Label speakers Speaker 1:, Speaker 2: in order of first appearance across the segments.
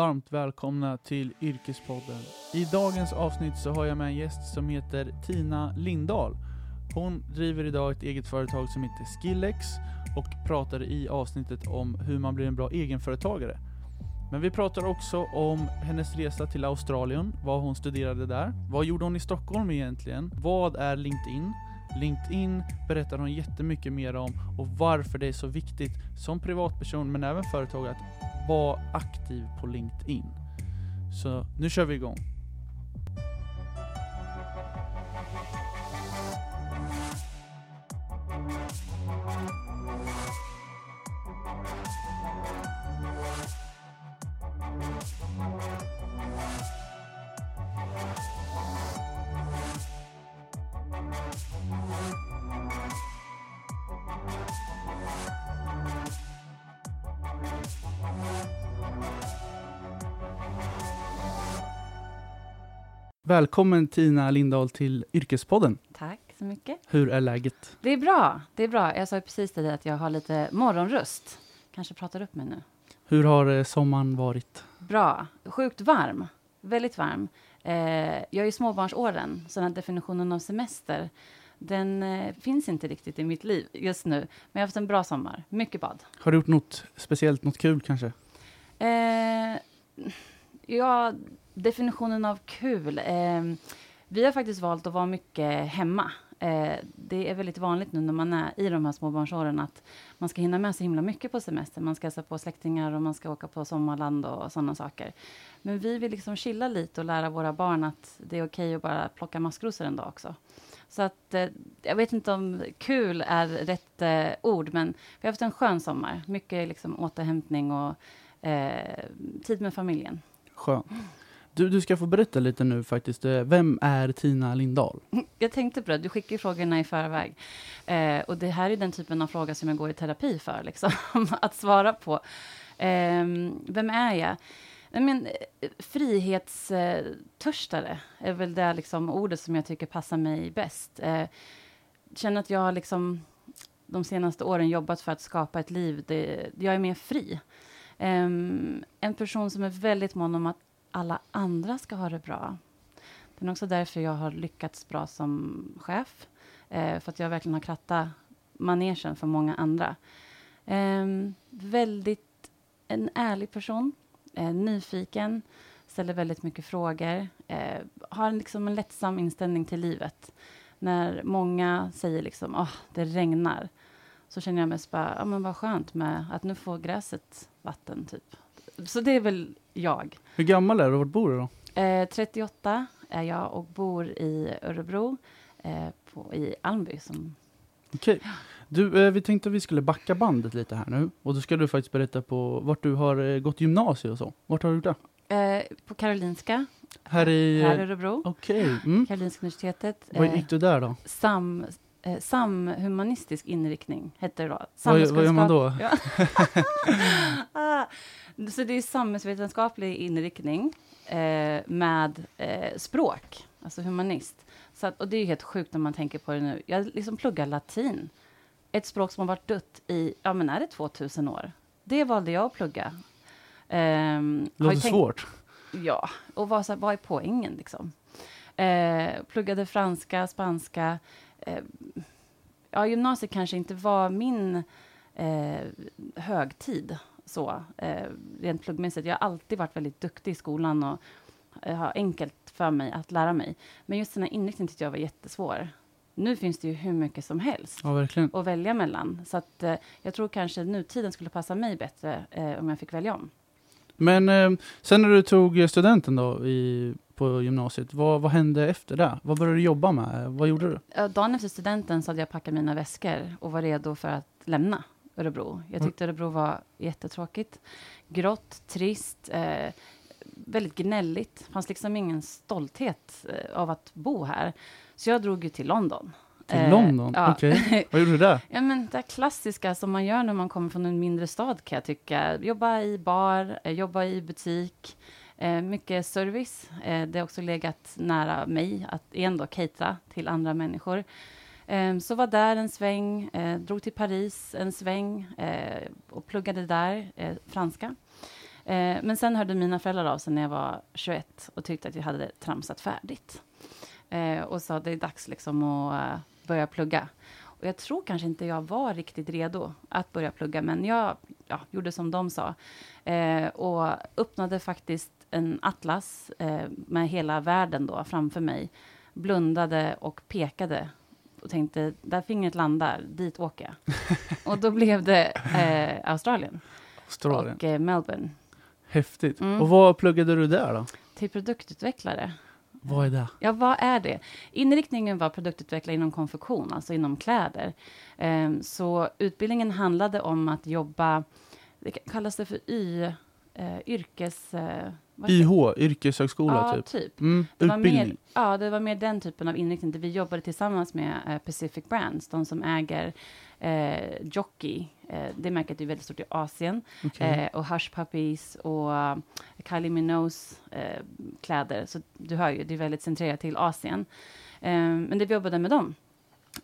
Speaker 1: Varmt välkomna till Yrkespodden. I dagens avsnitt så har jag med en gäst som heter Tina Lindahl. Hon driver idag ett eget företag som heter Skillex och pratar i avsnittet om hur man blir en bra egenföretagare. Men vi pratar också om hennes resa till Australien, vad hon studerade där. Vad gjorde hon i Stockholm egentligen? Vad är LinkedIn? LinkedIn berättar hon jättemycket mer om och varför det är så viktigt som privatperson men även företag att vara aktiv på LinkedIn. Så nu kör vi igång. Välkommen Tina Lindahl till Yrkespodden.
Speaker 2: Tack så mycket.
Speaker 1: Hur är läget?
Speaker 2: Det är bra. Det är bra. Jag sa precis till dig att jag har lite morgonröst. Kanske pratar upp mig nu.
Speaker 1: Hur har eh, sommaren varit?
Speaker 2: Bra. Sjukt varm. Väldigt varm. Eh, jag är i småbarnsåren, så den här definitionen av semester den eh, finns inte riktigt i mitt liv just nu. Men jag har haft en bra sommar. Mycket bad.
Speaker 1: Har du gjort något speciellt, något kul kanske?
Speaker 2: Eh, ja, definitionen av kul. Eh, vi har faktiskt valt att vara mycket hemma. Eh, det är väldigt vanligt nu när man är i de här småbarnsåren att man ska hinna med så himla mycket på semester. Man ska hälsa på släktingar och man ska åka på sommarland och sådana saker. Men vi vill liksom chilla lite och lära våra barn att det är okej att bara plocka maskrosor en dag också. Så att, eh, jag vet inte om kul är rätt eh, ord, men vi har haft en skön sommar. Mycket liksom återhämtning och eh, tid med familjen.
Speaker 1: Skönt. Du, du ska få berätta lite nu faktiskt. Eh, vem är Tina Lindahl?
Speaker 2: Mm, jag tänkte på det, du skickar ju frågorna i förväg. Eh, och det här är den typen av fråga som jag går i terapi för, liksom, att svara på. Eh, vem är jag? Men, eh, frihetstörstare är väl det liksom, ordet som jag tycker passar mig bäst. Eh, känner att jag har liksom, de senaste åren jobbat för att skapa ett liv där jag är mer fri. Um, en person som är väldigt mån om att alla andra ska ha det bra. Det är också därför jag har lyckats bra som chef. Eh, för att jag verkligen har krattat manegen för många andra. Eh, väldigt en ärlig person. Eh, nyfiken. Ställer väldigt mycket frågor. Eh, har en, liksom en lättsam inställning till livet. När många säger liksom, åh, oh, det regnar. Så känner jag mest bara, ja men vad skönt med att nu får gräset vatten, typ. Så det är väl jag.
Speaker 1: Hur gammal är du och var bor du
Speaker 2: då? Eh, 38 är jag och bor i Örebro, eh, på, i Almby. Som...
Speaker 1: Okej. Okay. Du, eh, vi tänkte att vi skulle backa bandet lite här nu. Och då ska du faktiskt berätta på vart du har eh, gått gymnasiet och så. Vart har du gjort
Speaker 2: det? Eh, på Karolinska.
Speaker 1: Här i,
Speaker 2: här i Örebro.
Speaker 1: Okej. Okay. Mm.
Speaker 2: Karolinska universitetet.
Speaker 1: Vad gick du där då?
Speaker 2: Sam, eh, samhumanistisk inriktning hette det då.
Speaker 1: Vad, vad gör man då? Ja.
Speaker 2: ah, så det är samhällsvetenskaplig inriktning eh, med eh, språk, alltså humanist. Så att, och det är helt sjukt när man tänker på det nu. Jag liksom pluggar latin, ett språk som har varit dött i, ja men är det 2000 år? Det valde jag att plugga.
Speaker 1: Eh, Låter tänkt, svårt.
Speaker 2: Ja, och vad, så, vad är poängen liksom? Eh, pluggade franska, spanska. Eh, ja, gymnasiet kanske inte var min eh, högtid så, eh, rent pluggmässigt. Jag har alltid varit väldigt duktig i skolan och eh, har enkelt för mig att lära mig. Men just den här inriktningen tyckte jag var jättesvår. Nu finns det ju hur mycket som helst
Speaker 1: ja,
Speaker 2: att välja mellan. Så att, eh, jag tror kanske nutiden skulle passa mig bättre eh, om jag fick välja om.
Speaker 1: Men eh, sen när du tog studenten då i, på gymnasiet, vad, vad hände efter det? Vad började du jobba med? Vad gjorde du?
Speaker 2: Dagen efter studenten så hade jag packat mina väskor och var redo för att lämna. Örebro. Jag tyckte Örebro var jättetråkigt. Grått, trist, eh, väldigt gnälligt. Det fanns liksom ingen stolthet eh, av att bo här. Så jag drog ju till London.
Speaker 1: Till eh, London? Ja. Okej. Okay. Vad gjorde du där?
Speaker 2: ja, men det klassiska som man gör när man kommer från en mindre stad, kan jag tycka. Jobba i bar, eh, jobba i butik. Eh, mycket service. Eh, det har också legat nära mig att ändå catera till andra människor. Eh, så var där en sväng, eh, drog till Paris en sväng eh, och pluggade där eh, franska. Eh, men sen hörde mina föräldrar av sig när jag var 21 och tyckte att jag hade tramsat färdigt. Eh, och sa att det är dags liksom att uh, börja plugga. Och jag tror kanske inte jag var riktigt redo att börja plugga, men jag ja, gjorde som de sa. Eh, och öppnade faktiskt en atlas eh, med hela världen då framför mig. Blundade och pekade och tänkte, där fingret landar, dit åker jag. och då blev det eh, Australien.
Speaker 1: Australien.
Speaker 2: Och eh, Melbourne.
Speaker 1: Häftigt.
Speaker 2: Mm.
Speaker 1: Och vad pluggade du där då?
Speaker 2: Till produktutvecklare.
Speaker 1: Vad är det?
Speaker 2: Ja, vad är det? Inriktningen var produktutvecklare inom konfektion, alltså inom kläder. Um, så utbildningen handlade om att jobba, det kallas det för Y, uh, yrkes... Uh,
Speaker 1: YH, yrkeshögskola
Speaker 2: ja,
Speaker 1: typ?
Speaker 2: typ.
Speaker 1: Mm,
Speaker 2: Det var
Speaker 1: utbildning?
Speaker 2: mer, ja, det var mer den typen av inriktning. Där vi jobbade tillsammans med uh, Pacific Brands, de som äger eh, Jockey. Eh, det märket är väldigt stort i Asien.
Speaker 1: Okej.
Speaker 2: Eh, och Hush Puppies och uh, Kylie Minogues eh, kläder. Så du hör ju, det är väldigt centrerat till Asien. Eh, men det vi jobbade med dem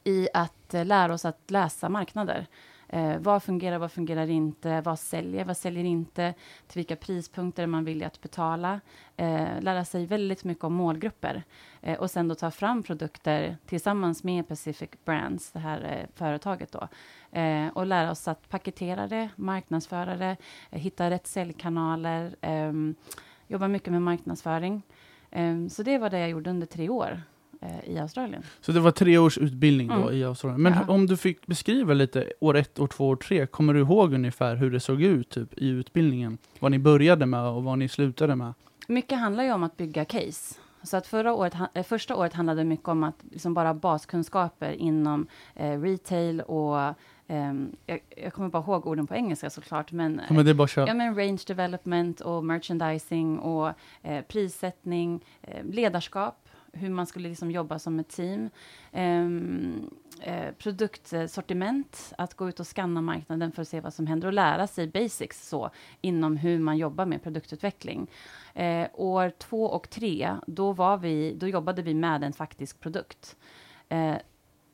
Speaker 2: i att eh, lära oss att läsa marknader. Eh, vad fungerar, vad fungerar inte? Vad säljer, vad säljer inte? Till vilka prispunkter är man villig att betala? Eh, lära sig väldigt mycket om målgrupper. Eh, och sen då ta fram produkter tillsammans med Pacific Brands, det här eh, företaget då. Eh, och lära oss att paketera det, marknadsföra det, eh, hitta rätt säljkanaler, ehm, jobba mycket med marknadsföring. Ehm, så det var det jag gjorde under tre år i Australien.
Speaker 1: Så det var tre års utbildning då
Speaker 2: Mm.
Speaker 1: i Australien. Men
Speaker 2: Ja.
Speaker 1: om du fick beskriva lite år ett, år två, år tre, kommer du ihåg ungefär hur det såg ut typ, i utbildningen? Vad ni började med och vad ni slutade med?
Speaker 2: Mycket handlar ju om att bygga case. Så att förra året, eh, första året handlade mycket om att liksom bara baskunskaper inom eh, retail och ehm, jag, jag kommer bara ihåg orden på engelska såklart, men,
Speaker 1: Ja, men det är bara att köra.
Speaker 2: ja, men range development och merchandising och eh, prissättning, eh, ledarskap, hur man skulle liksom jobba som ett team, ehm, eh, produktsortiment, att gå ut och scanna marknaden för att se vad som händer och lära sig basics så inom hur man jobbar med produktutveckling. Eh, år två och tre, då, var vi, då jobbade vi med en faktisk produkt. Eh,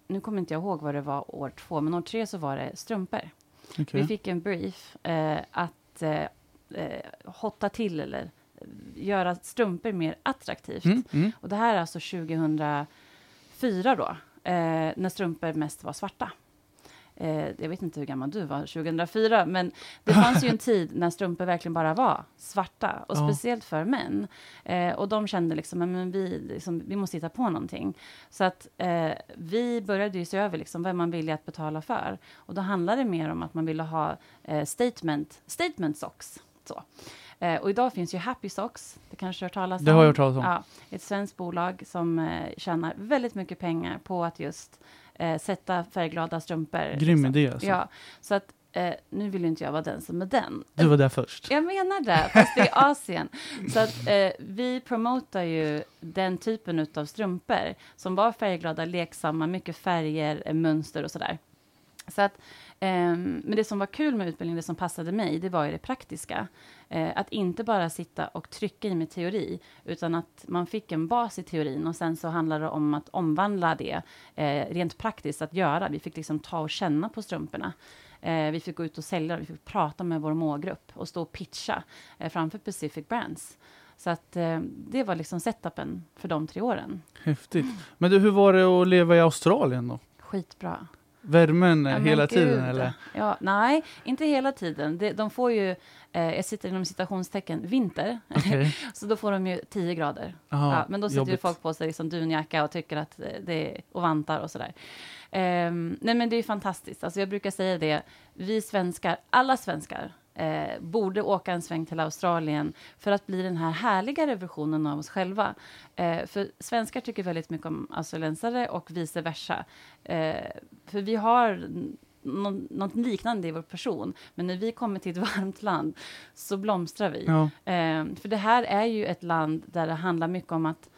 Speaker 2: nu kommer inte jag ihåg vad det var år två, men år tre så var det strumpor.
Speaker 1: Okej.
Speaker 2: Vi fick en brief eh, att eh, eh, hotta till eller göra strumpor mer attraktivt.
Speaker 1: Mm, mm.
Speaker 2: Och det här är alltså 2004 då, eh, när strumpor mest var svarta. Eh, jag vet inte hur gammal du var 2004, men det fanns ju en tid när strumpor verkligen bara var svarta, och
Speaker 1: Ja.
Speaker 2: speciellt för män. Eh, och de kände liksom, "Ja, men vi, liksom, vi måste hitta på någonting. Så att eh, vi började ju se över liksom, vad man ville att betala för. Och då handlade det mer om att man ville ha eh, statement, statement socks. Så. Eh, och idag finns ju Happy Socks, det kanske du har hört talas om?
Speaker 1: Det har jag hört talas om.
Speaker 2: Ja, ett svenskt bolag som eh, tjänar väldigt mycket pengar på att just eh, sätta färgglada strumpor.
Speaker 1: Grym
Speaker 2: liksom.
Speaker 1: idé alltså.
Speaker 2: Ja, så att eh, nu vill ju inte jag vara den som är den.
Speaker 1: Du var där först.
Speaker 2: Jag menar det, fast det är Asien. Så att eh, vi promotar ju den typen av strumpor som var färgglada, leksamma, mycket färger, eh, mönster och sådär. Så att, ehm, men det som var kul med utbildningen, det som passade mig, det var ju det praktiska. Eh, att inte bara sitta och trycka i med teori, utan att man fick en bas i teorin och sen så handlar det om att omvandla det eh, rent praktiskt att göra. Vi fick liksom ta och känna på strumporna. Eh, vi fick gå ut och sälja, vi fick prata med vår målgrupp och stå och pitcha eh, framför Pacific Brands. Så att eh, det var liksom setupen för de tre åren.
Speaker 1: Häftigt. Men du, hur var det att leva i Australien då?
Speaker 2: Skitbra.
Speaker 1: Värmen
Speaker 2: Ja,
Speaker 1: hela tiden
Speaker 2: gud.
Speaker 1: eller?
Speaker 2: Ja, nej, inte hela tiden. Det, de får ju, eh, jag sitter inom citationstecken, vinter.
Speaker 1: Okej.
Speaker 2: så då får de ju 10 grader.
Speaker 1: Aha,
Speaker 2: ja, men då sätter ju folk på sig liksom dunjacka och tycker att eh, det är, och vantar och sådär. Ehm, nej men det är fantastiskt. Alltså jag brukar säga det, vi svenskar, alla svenskar, eh, borde åka en sväng till Australien för att bli den här härligare versionen av oss själva. Eh, för svenskar tycker väldigt mycket om australiensare och vice versa. Eh, för vi har något liknande i vår person, men när vi kommer till ett varmt land så blomstrar vi.
Speaker 1: Ja.
Speaker 2: Eh, för det här är ju ett land där det handlar mycket om att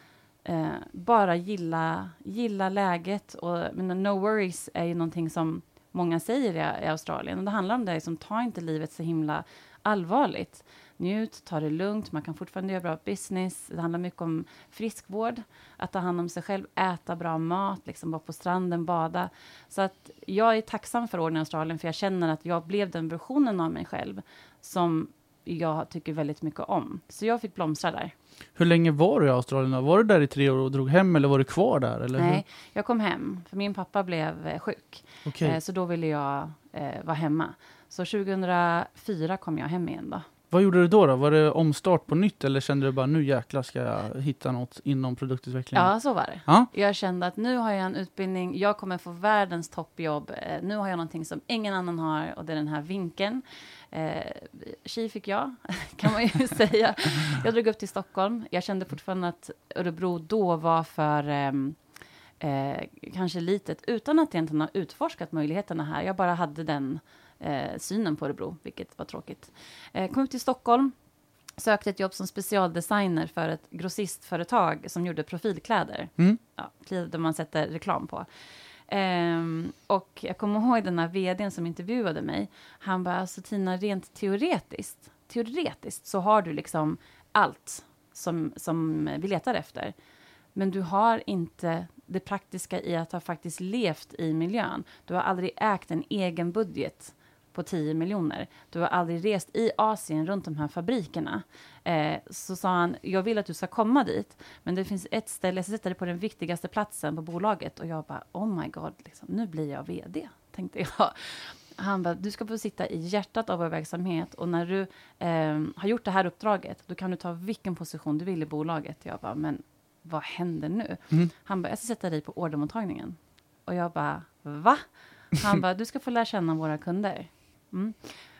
Speaker 2: eh, bara gilla, gilla läget. Och, men no worries är ju någonting som många säger i, i Australien. Och det handlar om det, liksom, ta inte livet så himla allvarligt. Njut, ta det lugnt, man kan fortfarande göra bra business. Det handlar mycket om friskvård, att ta hand om sig själv, äta bra mat, liksom vara på stranden, bada. Så att jag är tacksam för åren i Australien, för jag känner att jag blev den versionen av mig själv som jag tycker väldigt mycket om. Så jag fick blomstra där.
Speaker 1: Hur länge var du i Australien? Var du där i tre år och drog hem eller var du kvar där? Eller hur?
Speaker 2: Nej, jag kom hem, för min pappa blev eh, sjuk.
Speaker 1: Okej.
Speaker 2: Eh, så då ville jag eh, vara hemma. Så 2004 kom jag hem igen då.
Speaker 1: Vad gjorde du då, då? Var det omstart på nytt eller kände du bara nu jäklar ska jag hitta något inom produktutveckling?
Speaker 2: Ja, så var det.
Speaker 1: Ja.
Speaker 2: Jag kände att nu har jag en utbildning, jag kommer få världens toppjobb. Eh, nu har jag någonting som ingen annan har och det är den här vinkeln. Eh, tji fick jag, kan man ju säga. Jag drog upp till Stockholm. Jag kände fortfarande att Örebro då var för ehm, eh, kanske litet, utan att egentligen ha utforskat möjligheterna här. Jag bara hade den eh, synen på Örebro, vilket var tråkigt. Eh, kom upp till Stockholm, sökte ett jobb som specialdesigner för ett grossistföretag som gjorde profilkläder.
Speaker 1: Mm.
Speaker 2: Ja, kläder man sätter reklam på. Um, och jag kommer ihåg den här vdn som intervjuade mig. Han bara, alltså Tina, rent teoretiskt, teoretiskt så har du liksom allt som, som vi letar efter. Men du har inte det praktiska i att ha faktiskt levt i miljön. Du har aldrig ägt en egen budget på 10 miljoner. Du har aldrig rest i Asien runt de här fabrikerna. Eh, så sa han, jag vill att du ska komma dit, men det finns ett ställe, jag sätta dig på den viktigaste platsen på bolaget. Och jag bara, oh my god, liksom, nu blir jag vd, tänkte jag. Han bara, du ska få sitta i hjärtat av vår verksamhet och när du eh, har gjort det här uppdraget, då kan du ta vilken position du vill i bolaget. Jag bara, men vad händer nu?
Speaker 1: Mm.
Speaker 2: Han bara, jag ska sätta dig på ordermottagningen. Och jag bara, va? Han bara, du ska få lära känna våra kunder. Mm.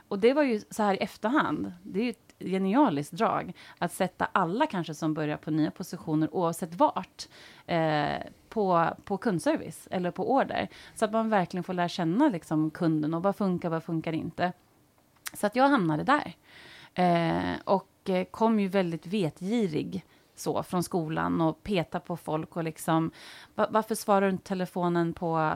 Speaker 2: Och det var ju så här i efterhand, det är ju ett genialiskt drag, att sätta alla kanske som börjar på nya positioner, oavsett vart, eh, på, på kundservice eller på order. Så att man verkligen får lära känna liksom, kunden och vad funkar, vad funkar inte. Så att jag hamnade där. Eh, och eh, kom ju väldigt vetgirig så från skolan och peta på folk och liksom "Va- varför svarar du inte telefonen på,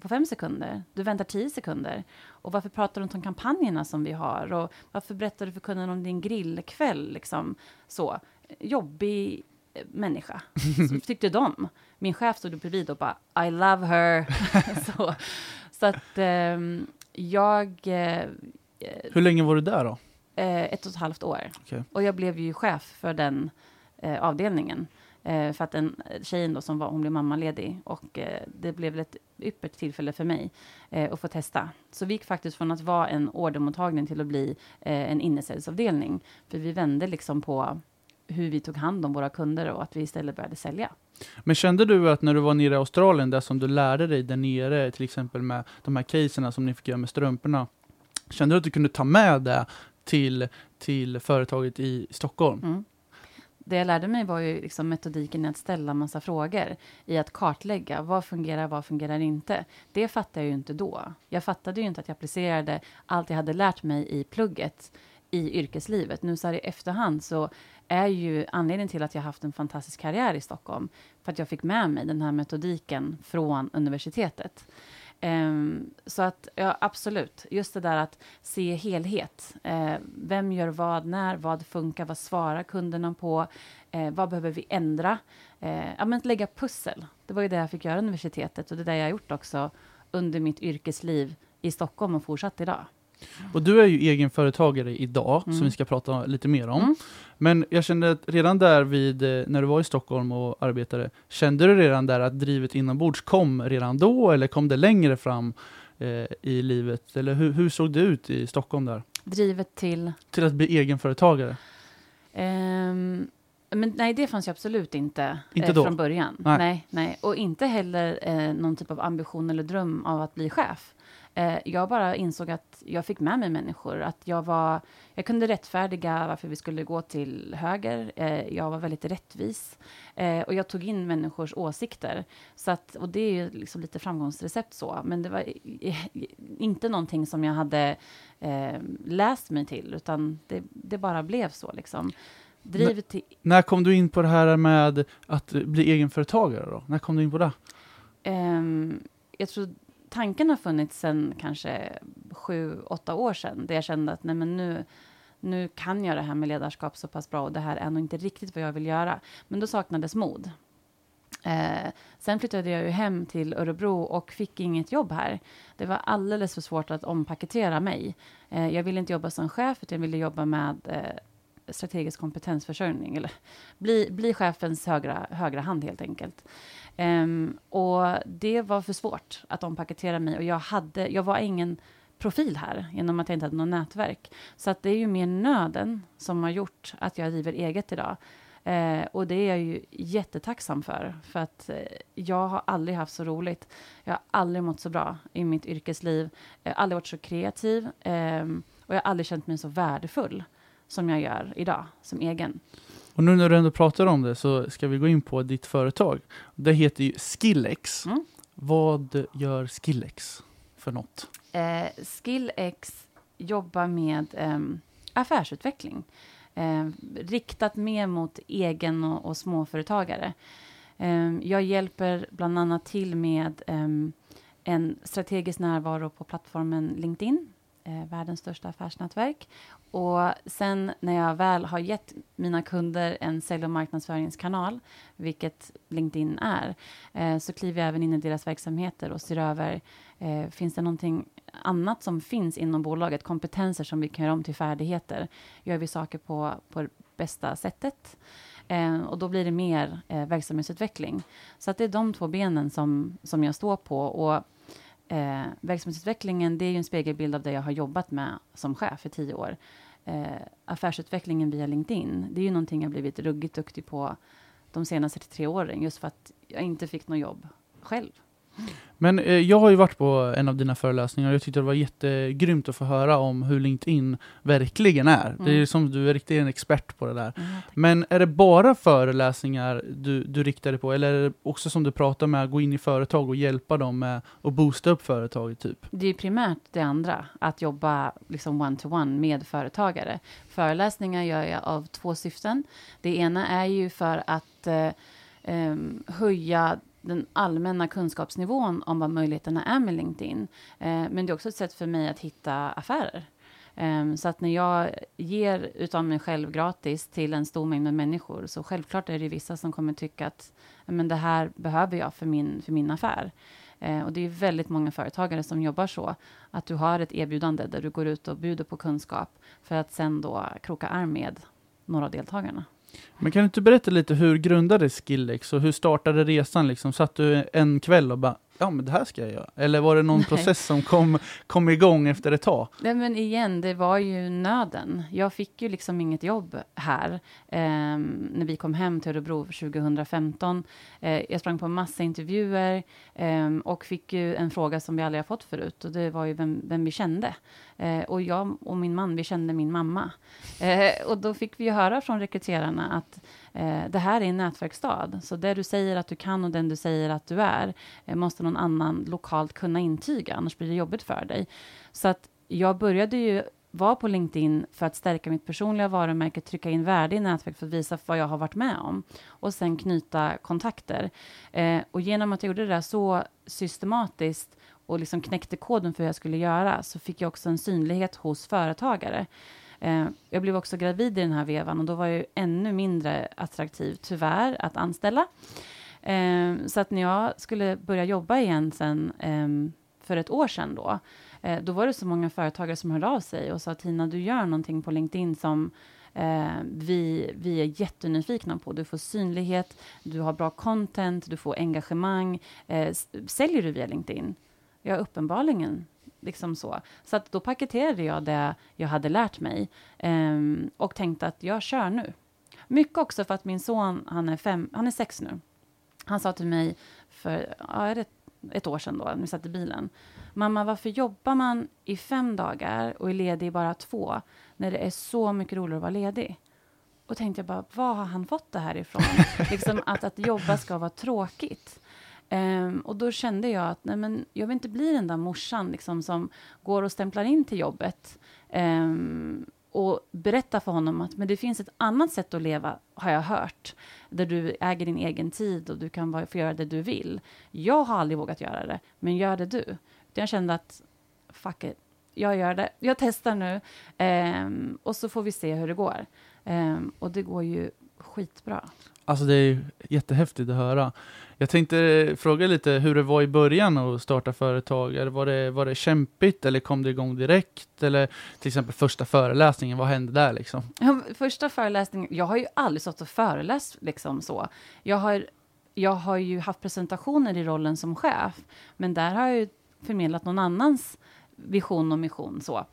Speaker 2: på fem sekunder? Du väntar tio sekunder. Och varför pratar du inte om kampanjerna som vi har? Och varför berättar du för kunden om din grillkväll? Liksom så. Jobbig eh, människa, så tyckte de. Min chef stod bredvid och bara I love her. så, så att ehm, jag eh,
Speaker 1: Hur länge var du där då?
Speaker 2: eh, ett och ett halvt år.
Speaker 1: Okej.
Speaker 2: Och jag blev ju chef för den eh, avdelningen. Eh, för att den tjejen då som var, hon blev mammaledig och eh, det blev väl ett yppert tillfälle för mig eh, att få testa. Så vi gick faktiskt från att vara en ordermottagning till att bli eh, en innesäljsavdelning. För vi vände liksom på hur vi tog hand om våra kunder och att vi istället började sälja.
Speaker 1: Men kände du att när du var nere i Australien, där som du lärde dig där nere, till exempel med de här caserna som ni fick göra med strumporna, kände du att du kunde ta med det till, till företaget i Stockholm?
Speaker 2: Mm. Det jag lärde mig var ju liksom metodiken i att ställa massa frågor, i att kartlägga vad fungerar, vad fungerar inte. Det fattade jag ju inte då. Jag fattade ju inte att jag applicerade allt jag hade lärt mig i plugget i yrkeslivet. Nu så här i efterhand så är ju anledningen till att jag haft en fantastisk karriär i Stockholm för att jag fick med mig den här metodiken från universitetet. Um, så att, ja, absolut. Just det där att se helhet. Uh, vem gör vad, när, vad funkar, vad svarar kunderna på, uh, vad behöver vi ändra? Uh, ja, men att lägga pussel. Det var ju det jag fick göra universitetet och det är det jag har gjort också under mitt yrkesliv i Stockholm och fortsatt idag.
Speaker 1: Och du är ju egenföretagare idag,
Speaker 2: Mm.
Speaker 1: som vi ska prata lite mer om.
Speaker 2: Mm.
Speaker 1: Men jag kände att redan där vid, eh, när du var i Stockholm och arbetade, kände du redan där att drivet inombords kom redan då, eller kom det längre fram eh, i livet? Eller hur, hur såg det ut i Stockholm där?
Speaker 2: Drivet till...
Speaker 1: Till att bli egenföretagare?
Speaker 2: Ehm, men nej, det fanns ju absolut inte,
Speaker 1: Inte
Speaker 2: eh, från början.
Speaker 1: Nej.
Speaker 2: Nej. Nej, Och inte heller eh, någon typ av ambition eller dröm av att bli chef. Eh, jag bara insåg att jag fick med mig människor. Att jag, var, jag kunde rättfärdiga varför vi skulle gå till höger. Eh, jag var väldigt rättvis. Eh, och jag tog in människors åsikter. Så att, och det är ju liksom lite framgångsrecept så. Men det var inte någonting som jag hade eh, läst mig till. Utan det, det bara blev så liksom. Drivet till
Speaker 1: När kom du in på det här med att bli egenföretagare då? När kom du in på det?
Speaker 2: Ehm, jag tror tanken har funnits sedan kanske sju, åtta år sedan, där jag kände att nej, men nu, nu kan jag det här med ledarskap så pass bra och det här är nog inte riktigt vad jag vill göra. Men då saknades mod. Eh, sen flyttade jag ju hem till Örebro och fick inget jobb här. Det var alldeles för svårt att ompaketera mig. Eh, jag ville inte jobba som chef, utan jag ville jobba med eh, strategisk kompetensförsörjning, eller bli, bli chefens högra, högra hand helt enkelt. Um, och det var för svårt att ompaketera mig och jag, hade, jag var ingen profil här genom att jag inte hade något nätverk. Så att det är ju mer nöden som har gjort att jag driver eget idag. Eh, och det är jag ju jättetacksam för, för att eh, jag har aldrig haft så roligt. Jag har aldrig mått så bra i mitt yrkesliv. Jag har aldrig varit så kreativ eh, och jag har aldrig känt mig så värdefull som jag gör idag som egen.
Speaker 1: Och nu när du ändå pratar om det så ska vi gå in på ditt företag. Det heter ju Skillex. Mm. Vad gör Skillex för något?
Speaker 2: Eh, Skillex jobbar med eh, affärsutveckling. Eh, riktat mer mot egen och, och småföretagare. Eh, jag hjälper bland annat till med ehm, en strategisk närvaro på plattformen LinkedIn eh, världens största affärsnätverk. Och sen när jag väl har gett mina kunder en sälj och marknadsföringskanal, vilket LinkedIn är, eh, så kliver jag även in i deras verksamheter och ser över, eh, finns det någonting annat som finns inom bolaget, kompetenser som vi kan göra om till färdigheter? Gör vi saker på, på det bästa sättet? Eh, och då blir det mer eh, verksamhetsutveckling. Så att det är de två benen som, som jag står på. Och Eh, verksamhetsutvecklingen, det är ju en spegelbild av det jag har jobbat med som chef i tio år. Eh, affärsutvecklingen via LinkedIn, det är ju någonting jag blivit ruggigt duktig på de senaste tre åren, just för att jag inte fick något jobb själv.
Speaker 1: Men eh, jag har ju varit på en av dina föreläsningar och jag tyckte det var jättegrymt att få höra om hur LinkedIn verkligen är. Mm. Det är mm. som du är riktigt en expert på det där. Mm, Men är det bara föreläsningar du, du riktar dig på, eller är det också som du pratar med, att gå in i företag och hjälpa dem med att boosta upp företaget? Typ?
Speaker 2: Det är primärt det andra, att jobba liksom one-to-one med företagare. Föreläsningar gör jag av två syften. Det ena är ju för att eh, eh, höja den allmänna kunskapsnivån om vad möjligheterna är med LinkedIn. Eh, men det är också ett sätt för mig att hitta affärer. Ehm, så att när jag ger utav mig själv gratis till en stor mängd med människor, så självklart är det vissa som kommer tycka att men det här behöver jag för min, för min affär. Eh, och det är väldigt många företagare som jobbar så, att du har ett erbjudande där du går ut och bjuder på kunskap för att sen då kroka arm med några av deltagarna.
Speaker 1: Men kan du inte berätta lite, hur grundades Skillex och hur startade resan? Liksom? Satt du en kväll och bara, ja men det här ska jag göra? Eller var det någon Nej. process som kom, kom igång efter ett tag?
Speaker 2: Nej men igen, det var ju nöden. Jag fick ju liksom inget jobb här eh, när vi kom hem till Örebro 2015. Eh, jag sprang på massa intervjuer eh, och fick ju en fråga som vi aldrig har fått förut och det var ju vem, vem vi kände. Eh, och jag och min man, vi kände min mamma. Eh, och då fick vi ju höra från rekryterarna att eh, det här är en nätverksstad, så det du säger att du kan och den du säger att du är, eh, måste någon annan lokalt kunna intyga, annars blir det jobbigt för dig. Så att jag började ju vara på LinkedIn för att stärka mitt personliga varumärke, trycka in värde i nätverk för att visa vad jag har varit med om och sen knyta kontakter. Eh, och genom att jag gjorde det där så systematiskt och liksom knäckte koden för hur jag skulle göra så fick jag också en synlighet hos företagare. Eh, jag blev också gravid i den här vevan och då var jag ännu mindre attraktiv, tyvärr, att anställa. Eh, så att när jag skulle börja jobba igen sen ehm, för ett år sedan då, eh, då var det så många företagare som hörde av sig och sa Tina, du gör någonting på LinkedIn som eh, vi, vi är jättenyfikna på. Du får synlighet, du har bra content, du får engagemang. Eh, säljer du via LinkedIn? Ja, uppenbarligen liksom så. Så att då paketerade jag det jag hade lärt mig um, och tänkte att jag kör nu. Mycket också för att min son, han är, fem, han är sex nu. Han sa till mig för ja, ett, ett år sedan då, när vi satt i bilen. Mamma, varför jobbar man i fem dagar och är ledig i bara två, när det är så mycket roligare att vara ledig? Och tänkte jag bara, var har han fått det här ifrån? liksom att, att jobba ska vara tråkigt. Um, och då kände jag att nej, men jag vill inte bli den där morsan liksom, som går och stämplar in till jobbet um, och berättar för honom att men det finns ett annat sätt att leva, har jag hört, där du äger din egen tid och du kan få göra det du vill. Jag har aldrig vågat göra det, men gör det du. Jag kände att fuck it, jag gör det. Jag testar nu um, och så får vi se hur det går. och det går ju skitbra.
Speaker 1: Alltså det är jättehäftigt att höra. Jag tänkte fråga lite hur det var i början att starta företag. Var, det, var det kämpigt eller kom det igång direkt? Eller till exempel första föreläsningen, vad hände där liksom?
Speaker 2: Första föreläsningen, jag har ju aldrig stått och föreläst liksom så. Jag har, jag har ju haft presentationer i rollen som chef, men där har jag ju förmedlat någon annans vision och mission så.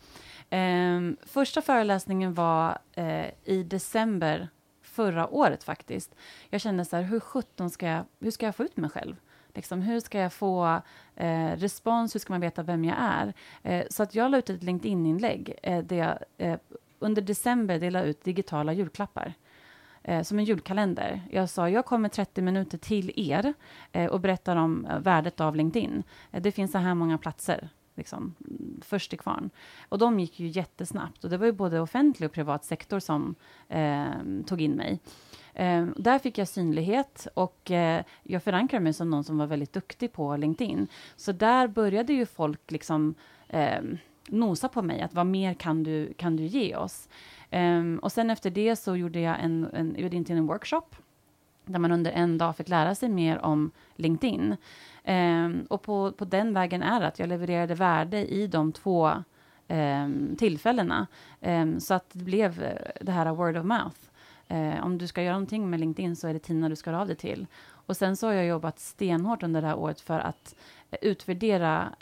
Speaker 2: Um, första föreläsningen var uh, i december förra året faktiskt. Jag kände så här, hur sjutton ska jag, hur ska jag få ut mig själv? Liksom, hur ska jag få eh, respons? Hur ska man veta vem jag är? Eh, så att jag la ut ett LinkedIn-inlägg eh, där jag eh, under december delade ut digitala julklappar. Eh, som en julkalender. Jag sa, jag kommer 30 minuter till er eh, och berättar om eh, värdet av LinkedIn. Eh, det finns så här många platser liksom, först till kvarn. Och de gick ju jättesnabbt. Och det var ju både offentlig och privat sektor som eh, tog in mig. Eh, där fick jag synlighet och eh, jag förankrade mig som någon som var väldigt duktig på LinkedIn. Så där började ju folk liksom eh, nosa på mig, att vad mer kan du, kan du ge oss? Um, och sen efter det så gjorde jag en, en, jag gjorde en workshop där man under en dag fick lära sig mer om LinkedIn. Um, och på, på den vägen är det att jag levererade värde i de två um, tillfällena. Um, så att det blev eh, det här word of mouth. Uh, om du ska göra någonting med LinkedIn så är det Tina du ska höra av dig till. Och sen så har jag jobbat stenhårt under det här året för att eh, utvärdera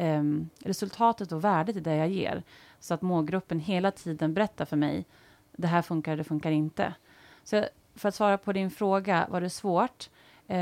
Speaker 2: resultatet och värdet i det jag ger. Så att målgruppen hela tiden berättar för mig, det här funkar, det funkar inte. Så för att svara på din fråga, var det svårt? Uh,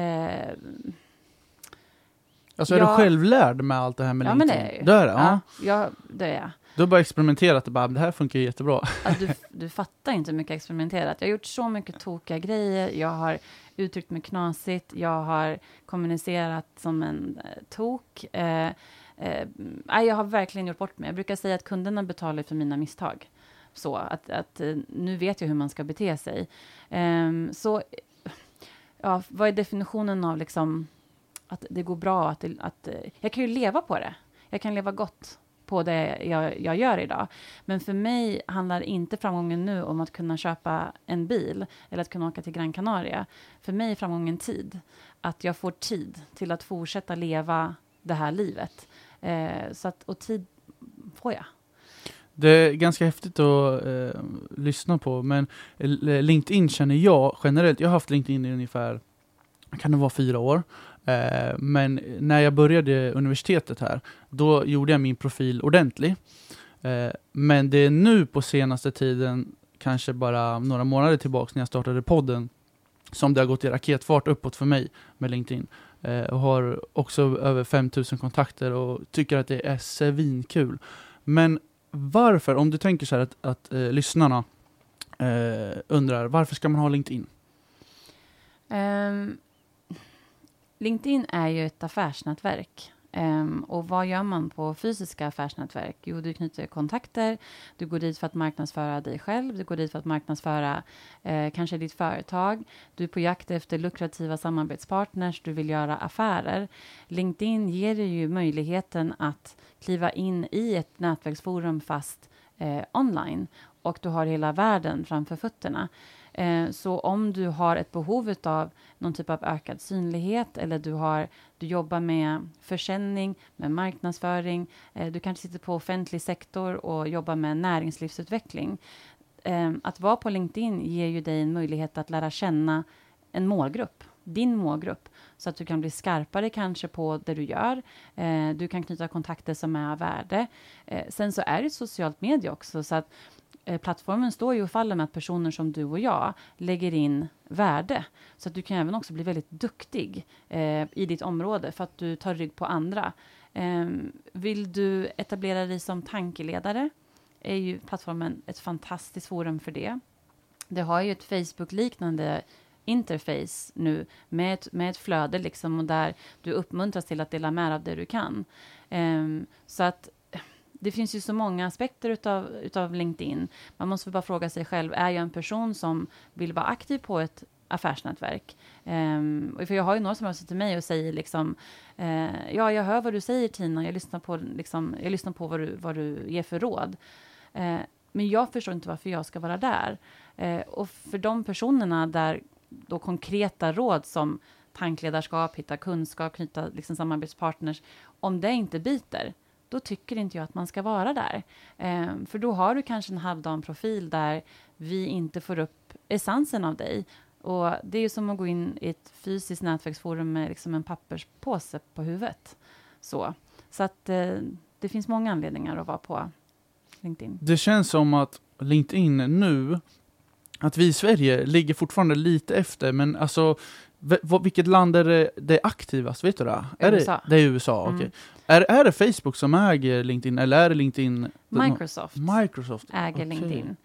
Speaker 1: Alltså är du självlärd med allt det här med
Speaker 2: ja,
Speaker 1: LinkedIn?
Speaker 2: Men det är
Speaker 1: det är det? Ja,
Speaker 2: ja, det är jag.
Speaker 1: Du har bara experimenterat och bara, det här funkar jättebra.
Speaker 2: Alltså, du, du fattar inte hur mycket experimenterat. Jag har gjort så mycket tokiga grejer. Jag har uttryckt mig knasigt. Jag har kommunicerat som en eh, tok. Eh, eh, jag har verkligen gjort bort mig. Jag brukar säga att kunderna betalar för mina misstag. Så att, att eh, nu vet jag hur man ska bete sig. Um, så, ja, vad är definitionen av liksom att det går bra, att, att eh, jag kan ju leva på det. Jag kan leva gott på det jag, jag gör idag. Men för mig handlar inte framgången nu om att kunna köpa en bil eller att kunna åka till Gran Canaria. För mig är framgången tid. Att jag får tid till att fortsätta leva det här livet. Eh, så att, och tid får jag.
Speaker 1: Det är ganska häftigt att eh, lyssna på, men eh, LinkedIn känner jag generellt, jag har haft LinkedIn i ungefär, kan det vara fyra år? Eh, men när jag började universitetet här, då gjorde jag min profil ordentlig. Eh, men det är nu på senaste tiden, kanske bara några månader tillbaka när jag startade podden, som det har gått i raketfart uppåt för mig med LinkedIn. Eh, och har också över 5000 kontakter och tycker att det är svinkul. Men varför, om du tänker så här att, att eh, lyssnarna eh, undrar, varför ska man ha LinkedIn?
Speaker 2: Um, LinkedIn är ju ett affärsnätverk. Um, och vad gör man på fysiska affärsnätverk? Jo, du knyter kontakter, du går dit för att marknadsföra dig själv, du går dit för att marknadsföra eh, kanske ditt företag, du är på jakt efter lukrativa samarbetspartners, du vill göra affärer. LinkedIn ger dig ju möjligheten att kliva in i ett nätverksforum fast eh, online och du har hela världen framför fötterna. Eh, så om du har ett behov av någon typ av ökad synlighet eller du, har, du jobbar med försäljning, med marknadsföring, eh, du kanske sitter på offentlig sektor och jobbar med näringslivsutveckling. Eh, att vara på LinkedIn ger ju dig en möjlighet att lära känna en målgrupp, din målgrupp, så att du kan bli skarpare kanske på det du gör. Eh, du kan knyta kontakter som är av värde. Eh, sen så är det socialt medie också, så att Eh, plattformen står ju och faller med att personer som du och jag lägger in värde. Så att du kan även också bli väldigt duktig eh, i ditt område för att du tar rygg på andra. Eh, vill du etablera dig som tankeledare är ju plattformen ett fantastiskt forum för det. Det har ju ett Facebook-liknande interface nu med ett, med ett flöde liksom och där du uppmuntras till att dela med av det du kan. Um, så att det finns ju så många aspekter utav, utav LinkedIn. Man måste bara fråga sig själv, är jag en person som vill vara aktiv på ett affärsnätverk? Um, för jag har ju några som hör sig till mig och säger liksom, uh, ja, jag hör vad du säger Tina, jag lyssnar på, liksom, jag lyssnar på vad, du, vad du ger för råd. Uh, men jag förstår inte varför jag ska vara där. Uh, och för de personerna där då konkreta råd som tankledarskap, hitta kunskap, knyta liksom samarbetspartners, om det inte biter, då tycker inte jag att man ska vara där. Eh, för då har du kanske en halvdan profil där vi inte får upp essensen av dig. Och det är ju som att gå in i ett fysiskt nätverksforum med liksom en papperspåse på huvudet. Så, så att eh, det finns många anledningar att vara på LinkedIn.
Speaker 1: Det känns som att LinkedIn nu, att vi i Sverige ligger fortfarande lite efter, men alltså vilket land är det, det aktivast? Vet du det? Är
Speaker 2: USA.
Speaker 1: Det, det är USA, mm. okej. Är, är det Facebook som äger LinkedIn, eller är det LinkedIn?
Speaker 2: Microsoft,
Speaker 1: Microsoft.
Speaker 2: äger okay. LinkedIn.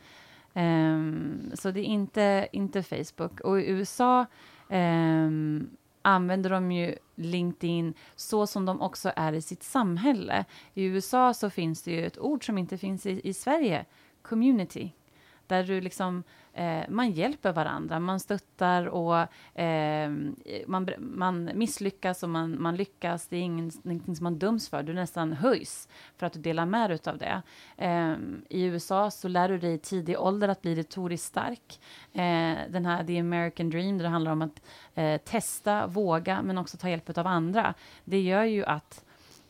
Speaker 2: Um, så det är inte, inte Facebook. Och i USA um, använder de ju LinkedIn så som de också är i sitt samhälle. I USA så finns det ju ett ord som inte finns i, i Sverige, community, där du liksom eh, man hjälper varandra, man stöttar och eh, man, man misslyckas och man, man lyckas. Det är ingenting som man döms för. Du nästan höjs för att du delar med dig av det. Eh, I USA så lär du dig i tidig ålder att bli retoriskt stark. Eh, den här The American Dream, där det handlar om att eh, testa, våga, men också ta hjälp av andra. Det gör ju att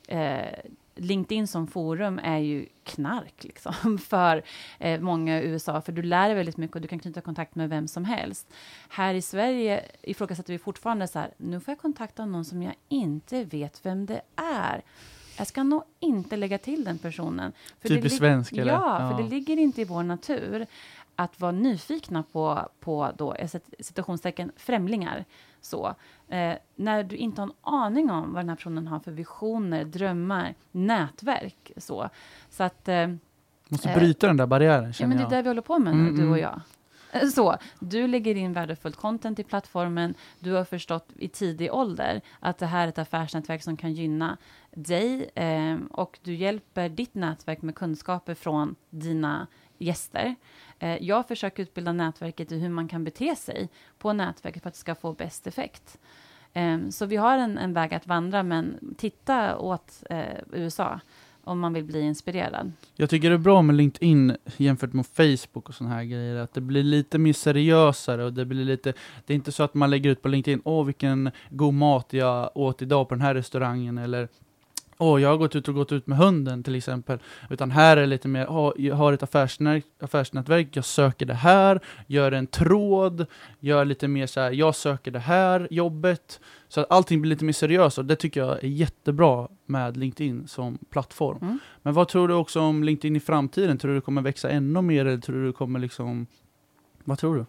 Speaker 2: eh, LinkedIn som forum är ju knark liksom, för eh, många i USA, för du lär dig väldigt mycket och du kan knyta kontakt med vem som helst. Här i Sverige ifrågasätter vi fortfarande så här, nu får jag kontakta någon som jag inte vet vem det är. Jag ska nog inte lägga till den personen.
Speaker 1: För Typiskt svensk, eller?
Speaker 2: Ja, ja, för det ligger inte i vår natur att vara nyfikna på, på då, citationstecken, främlingar. Så, eh, när du inte har en aning om vad den här personen har för visioner, drömmar, nätverk. Så, så att... Eh,
Speaker 1: Måste eh, bryta den där barriären,
Speaker 2: Ja, men det är
Speaker 1: det
Speaker 2: vi håller på med nu, mm, du och mm. jag. Eh, så, du lägger in värdefullt content i plattformen. Du har förstått i tidig ålder att det här är ett affärsnätverk som kan gynna dig eh, och du hjälper ditt nätverk med kunskaper från dina gäster. Eh, jag försöker utbilda nätverket i hur man kan bete sig på nätverket för att det ska få bäst effekt. Ehm, så vi har en, en, väg att vandra, men titta åt eh, USA om man vill bli inspirerad.
Speaker 1: Jag tycker det är bra med LinkedIn jämfört med Facebook och sådana här grejer, att det blir lite mer seriösare och det blir lite, det är inte så att man lägger ut på LinkedIn, åh vilken god mat jag åt idag på den här restaurangen, eller åh, jag har gått ut och gått ut med hunden till exempel. Utan här är det lite mer, åh, jag har ett affärsnät, affärsnätverk, jag söker det här, gör en tråd, gör lite mer så här, jag söker det här jobbet. Så att allting blir lite mer seriöst och det tycker jag är jättebra med LinkedIn som plattform. Mm. Men vad tror du också om LinkedIn i framtiden? Tror du det kommer växa ännu mer eller tror du det kommer liksom, vad tror du?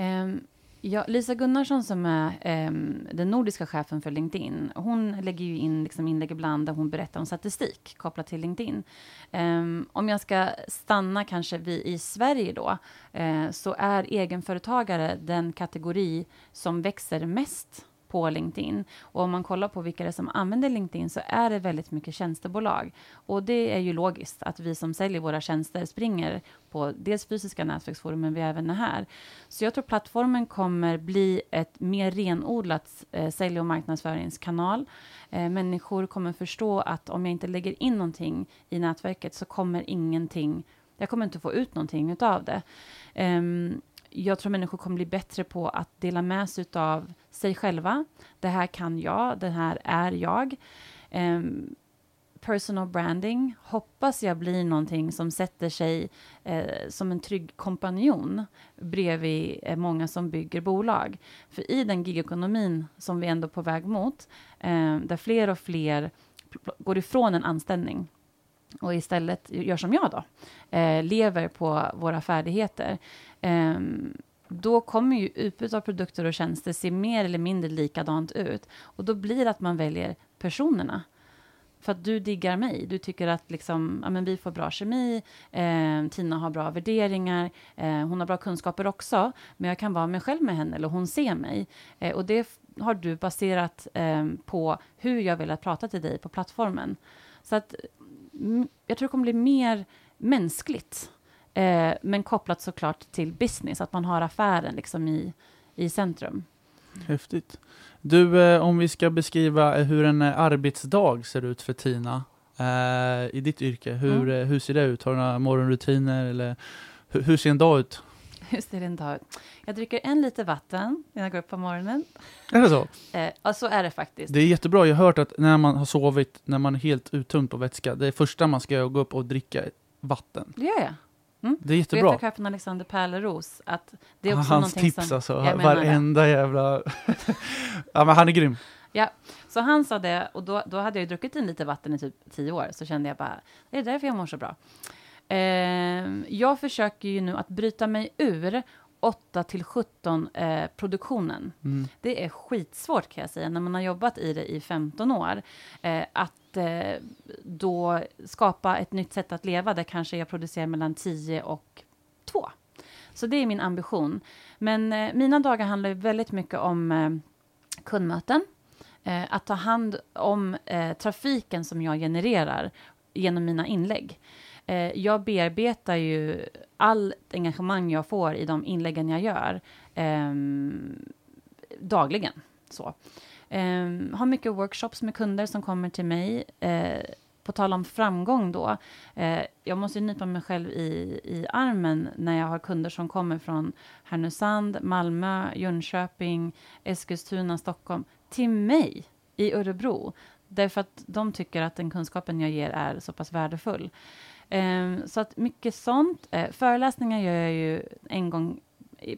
Speaker 2: Um, Ja, Lisa Gunnarsson som är eh, den nordiska chefen för LinkedIn, hon lägger ju in liksom inlägg ibland där hon berättar om statistik kopplat till LinkedIn. Eh, om jag ska stanna kanske vi i Sverige då, eh, så är egenföretagare den kategori som växer mest på LinkedIn. Och om man kollar på vilka det är som använder LinkedIn så är det väldigt mycket tjänstebolag. Och det är ju logiskt att vi som säljer våra tjänster springer på dels fysiska nätverksforum, men vi är även är här. Så jag tror plattformen kommer bli ett mer renodlat eh, sälj och marknadsföringskanal. Eh, människor kommer förstå att om jag inte lägger in någonting i nätverket så kommer ingenting jag kommer inte få ut någonting av det. Um, jag tror människor kommer bli bättre på att dela med sig av sig själva. Det här kan jag, det här är jag. Um, personal branding hoppas jag blir någonting som sätter sig eh, som en trygg kompanjon bredvid eh, många som bygger bolag. För i den gigekonomin som vi ändå är på väg mot, eh, där fler och fler går ifrån en anställning och istället gör som jag då, eh, lever på våra färdigheter, eh, då kommer ju utbudet av produkter och tjänster se mer eller mindre likadant ut. Och då blir det att man väljer personerna. För att du diggar mig. Du tycker att liksom, ja, men vi får bra kemi, eh, Tina har bra värderingar, eh, hon har bra kunskaper också, men jag kan vara mig själv med henne, eller hon ser mig. Eh, och det har du baserat eh, på hur jag vill att prata till dig på plattformen. Så att jag tror det kommer bli mer mänskligt, eh, men kopplat såklart till business, att man har affären liksom i, i centrum.
Speaker 1: Häftigt. Du, eh, om vi ska beskriva hur en eh, arbetsdag ser ut för Tina eh, i ditt yrke, hur, mm. Eh, hur ser det ut? Har du några morgonrutiner eller hur, hur ser en dag ut?
Speaker 2: Hur ser din dag ut? Jag dricker en liter vatten när jag går upp på morgonen.
Speaker 1: Är det så?
Speaker 2: Eh, ja, så är det faktiskt.
Speaker 1: Det är jättebra. Jag har hört att när man har sovit, när man är helt uttömd på vätska, det första man ska göra är gå upp och dricka vatten.
Speaker 2: Det gör jag.
Speaker 1: Det är jättebra.
Speaker 2: jag fick från Alexander Pärleros att det är också
Speaker 1: Hans
Speaker 2: någonting
Speaker 1: tips
Speaker 2: som...
Speaker 1: alltså,
Speaker 2: menar det.
Speaker 1: varenda jävla... ja men han är grym.
Speaker 2: Så han sa det, och då, då hade jag druckit en liter vatten i typ tio år, så kände jag bara, det är därför jag mår så bra. Ehm, jag försöker ju nu att bryta mig ur 8 till 17 eh, produktionen.
Speaker 1: Mm.
Speaker 2: Det är skitsvårt kan jag säga, när man har jobbat i det i 15 år. Eh, att eh, då skapa ett nytt sätt att leva, där kanske jag producerar mellan 10 och 2. Så det är min ambition. Men eh, mina dagar handlar väldigt mycket om eh, kundmöten. Eh, att ta hand om eh, trafiken som jag genererar genom mina inlägg. Eh, jag bearbetar ju allt engagemang jag får i de inläggen jag gör eh, dagligen. Så. Eh, har mycket workshops med kunder som kommer till mig. Eh, på tal om framgång då, eh, jag måste ju nypa mig själv i, i armen när jag har kunder som kommer från Härnösand, Malmö, Jönköping, Eskilstuna, Stockholm till mig i Örebro. Därför att de tycker att den kunskapen jag ger är så pass värdefull. Ehm, så att mycket sånt. Eh, föreläsningar gör jag ju en gång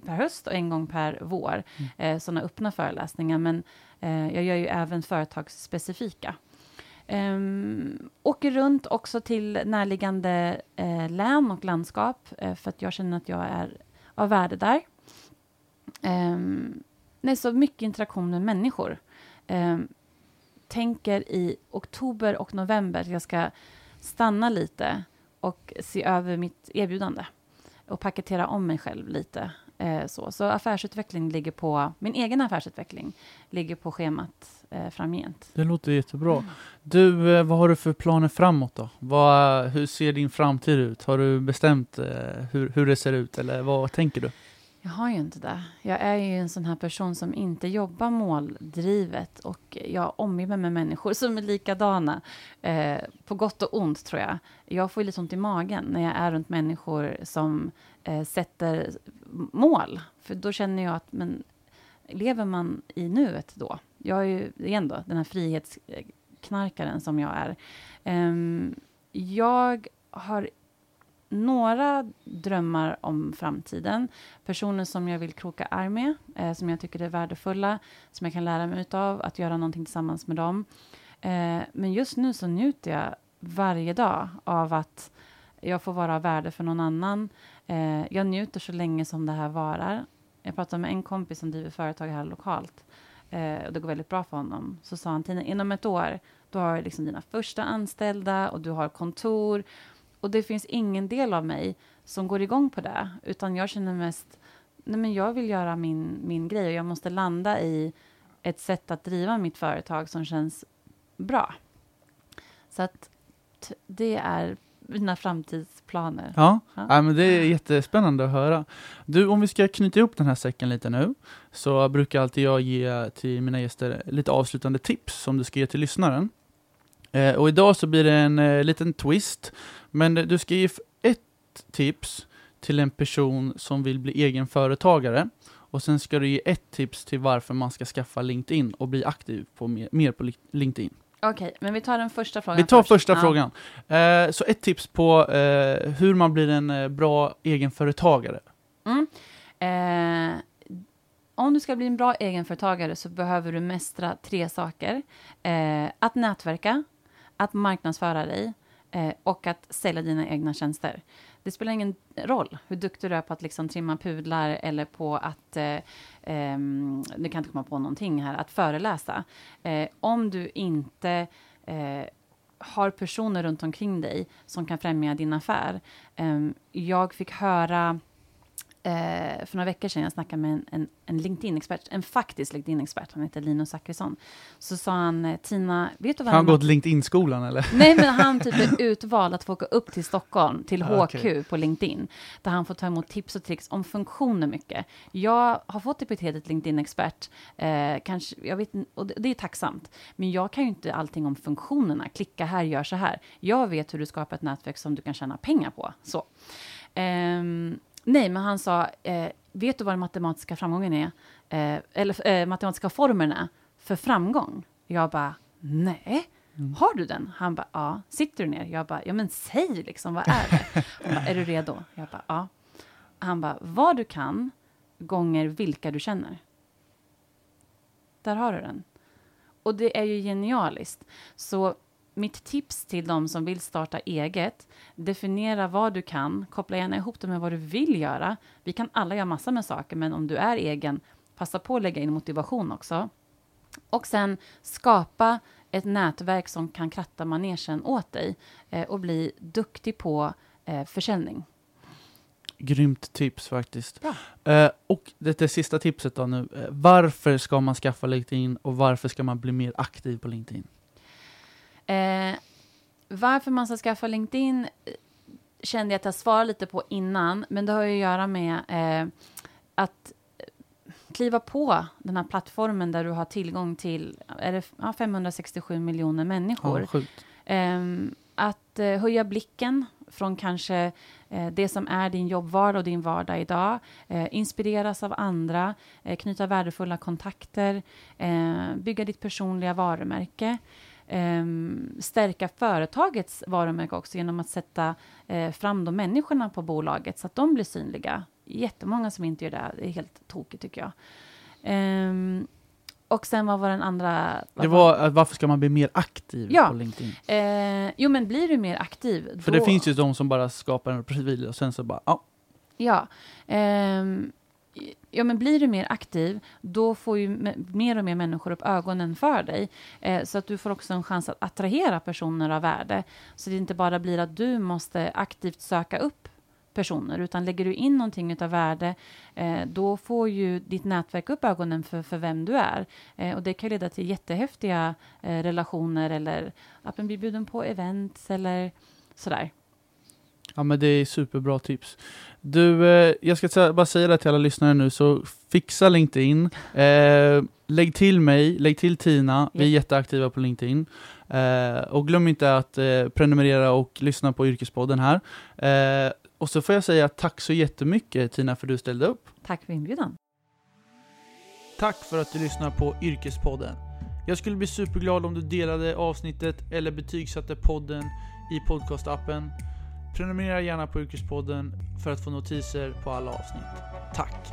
Speaker 2: per höst och en gång per vår. Eh, sådana öppna föreläsningar. Men eh, jag gör ju även företagsspecifika. Um, åker runt också till närliggande län och landskap för att jag känner att jag är av värde där. Um, det är så mycket interaktion med människor. Um, tänker i oktober och november att jag ska stanna lite och se över mitt erbjudande och paketera om mig själv lite. Eh, så. så affärsutveckling ligger på, min egen affärsutveckling ligger på schemat eh, framgent.
Speaker 1: Det låter jättebra. Du, eh, vad har du för planer framåt då? Vad, hur ser din framtid ut? Har du bestämt eh, hur, hur det ser ut eller vad tänker du?
Speaker 2: Jag har ju inte det. Jag är ju en sån här person som inte jobbar måldrivet och jag omger mig med människor som är likadana. Eh, på gott och ont tror jag. Jag får ju lite ont i magen när jag är runt människor som eh, sätter mål. För då känner jag att, men lever man i nuet då? Jag är ju, igen då, den här frihetsknarkaren som jag är. Eh, jag har några drömmar om framtiden. Personer som jag vill kroka arm med, eh, som jag tycker är värdefulla, som jag kan lära mig utav, att göra någonting tillsammans med dem. Eh, men just nu så njuter jag varje dag av att jag får vara av värde för någon annan. Eh, jag njuter så länge som det här varar. Jag pratade med en kompis som driver företag här lokalt. Eh, och det går väldigt bra för honom. Så sa han, Tina, inom ett år, då har du liksom dina första anställda och du har kontor. Och det finns ingen del av mig som går igång på det, utan jag känner mest, nej men jag vill göra min, min grej och jag måste landa i ett sätt att driva mitt företag som känns bra. Så att det är mina framtidsplaner.
Speaker 1: Ja,
Speaker 2: Ja.
Speaker 1: ja. men det är jättespännande att höra. Du, om vi ska knyta ihop den här säcken lite nu, så brukar alltid jag ge till mina gäster lite avslutande tips som du ska ge till lyssnaren. Eh, och idag så blir det en eh, liten twist, men eh, du ska ge ett tips till en person som vill bli egen företagare. Och sen ska du ge ett tips till varför man ska skaffa LinkedIn och bli aktiv på mer, mer på Li- LinkedIn.
Speaker 2: Okej, men vi tar den första frågan
Speaker 1: Vi tar
Speaker 2: först.
Speaker 1: första
Speaker 2: Ja.
Speaker 1: frågan. Eh, så ett tips på eh, hur man blir en bra egenföretagare.
Speaker 2: Mm. Eh, om du ska bli en bra egenföretagare så behöver du mästra tre saker. Att nätverka, att marknadsföra dig eh, och att sälja dina egna tjänster. Det spelar ingen roll hur duktig du är på att liksom trimma pudlar eller på att, eh, eh, nu kan jag inte komma på någonting här, att föreläsa. Eh, om du inte eh, har personer runt omkring dig som kan främja din affär. Ehm, jag fick höra eh, för några veckor sedan, jag snackade med en, en, en LinkedIn-expert, en faktisk LinkedIn-expert, han heter Linus Zachrisson. Så sa han, eh, Tina, vet du vad
Speaker 1: Har han
Speaker 2: man-
Speaker 1: gått LinkedIn-skolan eller?
Speaker 2: Nej, men han typ är utvald att få åka upp till Stockholm, till
Speaker 1: Ah,
Speaker 2: HQ
Speaker 1: okej.
Speaker 2: på LinkedIn, där han får ta emot tips och tricks om funktioner mycket. Jag har fått epitetet LinkedIn-expert, eh, kanske, jag vet, och det, det är tacksamt, men jag kan ju inte allting om funktionerna. Klicka här, gör så här. Jag vet hur du skapar ett nätverk som du kan tjäna pengar på. Så. Ehm, Nej, men han sa, eh, vet du vad den matematiska framgången är? Eh, eller eh, matematiska formeln är för framgång? Jag bara, nej.
Speaker 1: Mm.
Speaker 2: Har du den? Han bara, ja. Sitter du ner? Jag bara, ja men säg liksom, vad är det? Han bara, är du redo? Jag bara, ja. Han bara, vad du kan gånger vilka du känner. Där har du den. Och det är ju genialiskt. Så mitt tips till de som vill starta eget, definiera vad du kan, koppla gärna ihop det med vad du vill göra. Vi kan alla göra massor med saker, men om du är egen, passa på att lägga in motivation också. Och sen skapa ett nätverk som kan kratta manegen åt dig eh, och bli duktig på eh, försäljning.
Speaker 1: Grymt tips faktiskt. Eh, och det, det sista tipset då nu. Eh, varför ska man skaffa LinkedIn och varför ska man bli mer aktiv på LinkedIn?
Speaker 2: Eh, varför man ska skaffa LinkedIn eh, kände jag att jag svarade lite på innan, men det har ju att göra med eh, att eh, kliva på den här plattformen där du har tillgång till är det, ja, 567 miljoner människor.
Speaker 1: Ja.
Speaker 2: Ehm, att eh, höja blicken från kanske eh, det som är din jobbvardag och din vardag idag. Eh, inspireras av andra, eh, knyta värdefulla kontakter, eh, bygga ditt personliga varumärke. Ehm, stärka företagets varumärke också genom att sätta eh, fram de människorna på bolaget så att de blir synliga. Jättemånga som inte gör det. Det är helt tokigt tycker jag. Ehm, och sen vad var den andra?
Speaker 1: Det var att varför ska man bli mer aktiv
Speaker 2: Ja.
Speaker 1: på LinkedIn?
Speaker 2: Eh, jo, men blir du mer aktiv...
Speaker 1: För
Speaker 2: då-
Speaker 1: det finns ju de som bara skapar en profil och sen så bara, ja,
Speaker 2: Ja. ehm, ja, men blir du mer aktiv, då får ju mer och mer människor upp ögonen för dig. Eh, så att du får också en chans att attrahera personer av värde. Så det inte bara blir att du måste aktivt söka upp personer, utan lägger du in någonting av värde, eh, då får ju ditt nätverk upp ögonen för, för vem du är. Eh, och det kan leda till jättehäftiga eh, relationer eller att man blir bjuden på events eller sådär.
Speaker 1: Ja men det är superbra tips. Du, eh, jag ska bara säga det till alla lyssnare nu, så fixa LinkedIn. Eh, lägg till mig, lägg till Tina, vi är jätteaktiva på LinkedIn. Eh, och glöm inte att eh, prenumerera och lyssna på Yrkespodden här. Eh, och så får jag säga tack så jättemycket Tina för att du ställde upp.
Speaker 2: Tack för inbjudan.
Speaker 1: Tack för att du lyssnar på Yrkespodden. Jag skulle bli superglad om du delade avsnittet eller betygsatte podden i podcastappen. Prenumerera gärna på Yrkespodden för att få notiser på alla avsnitt. Tack!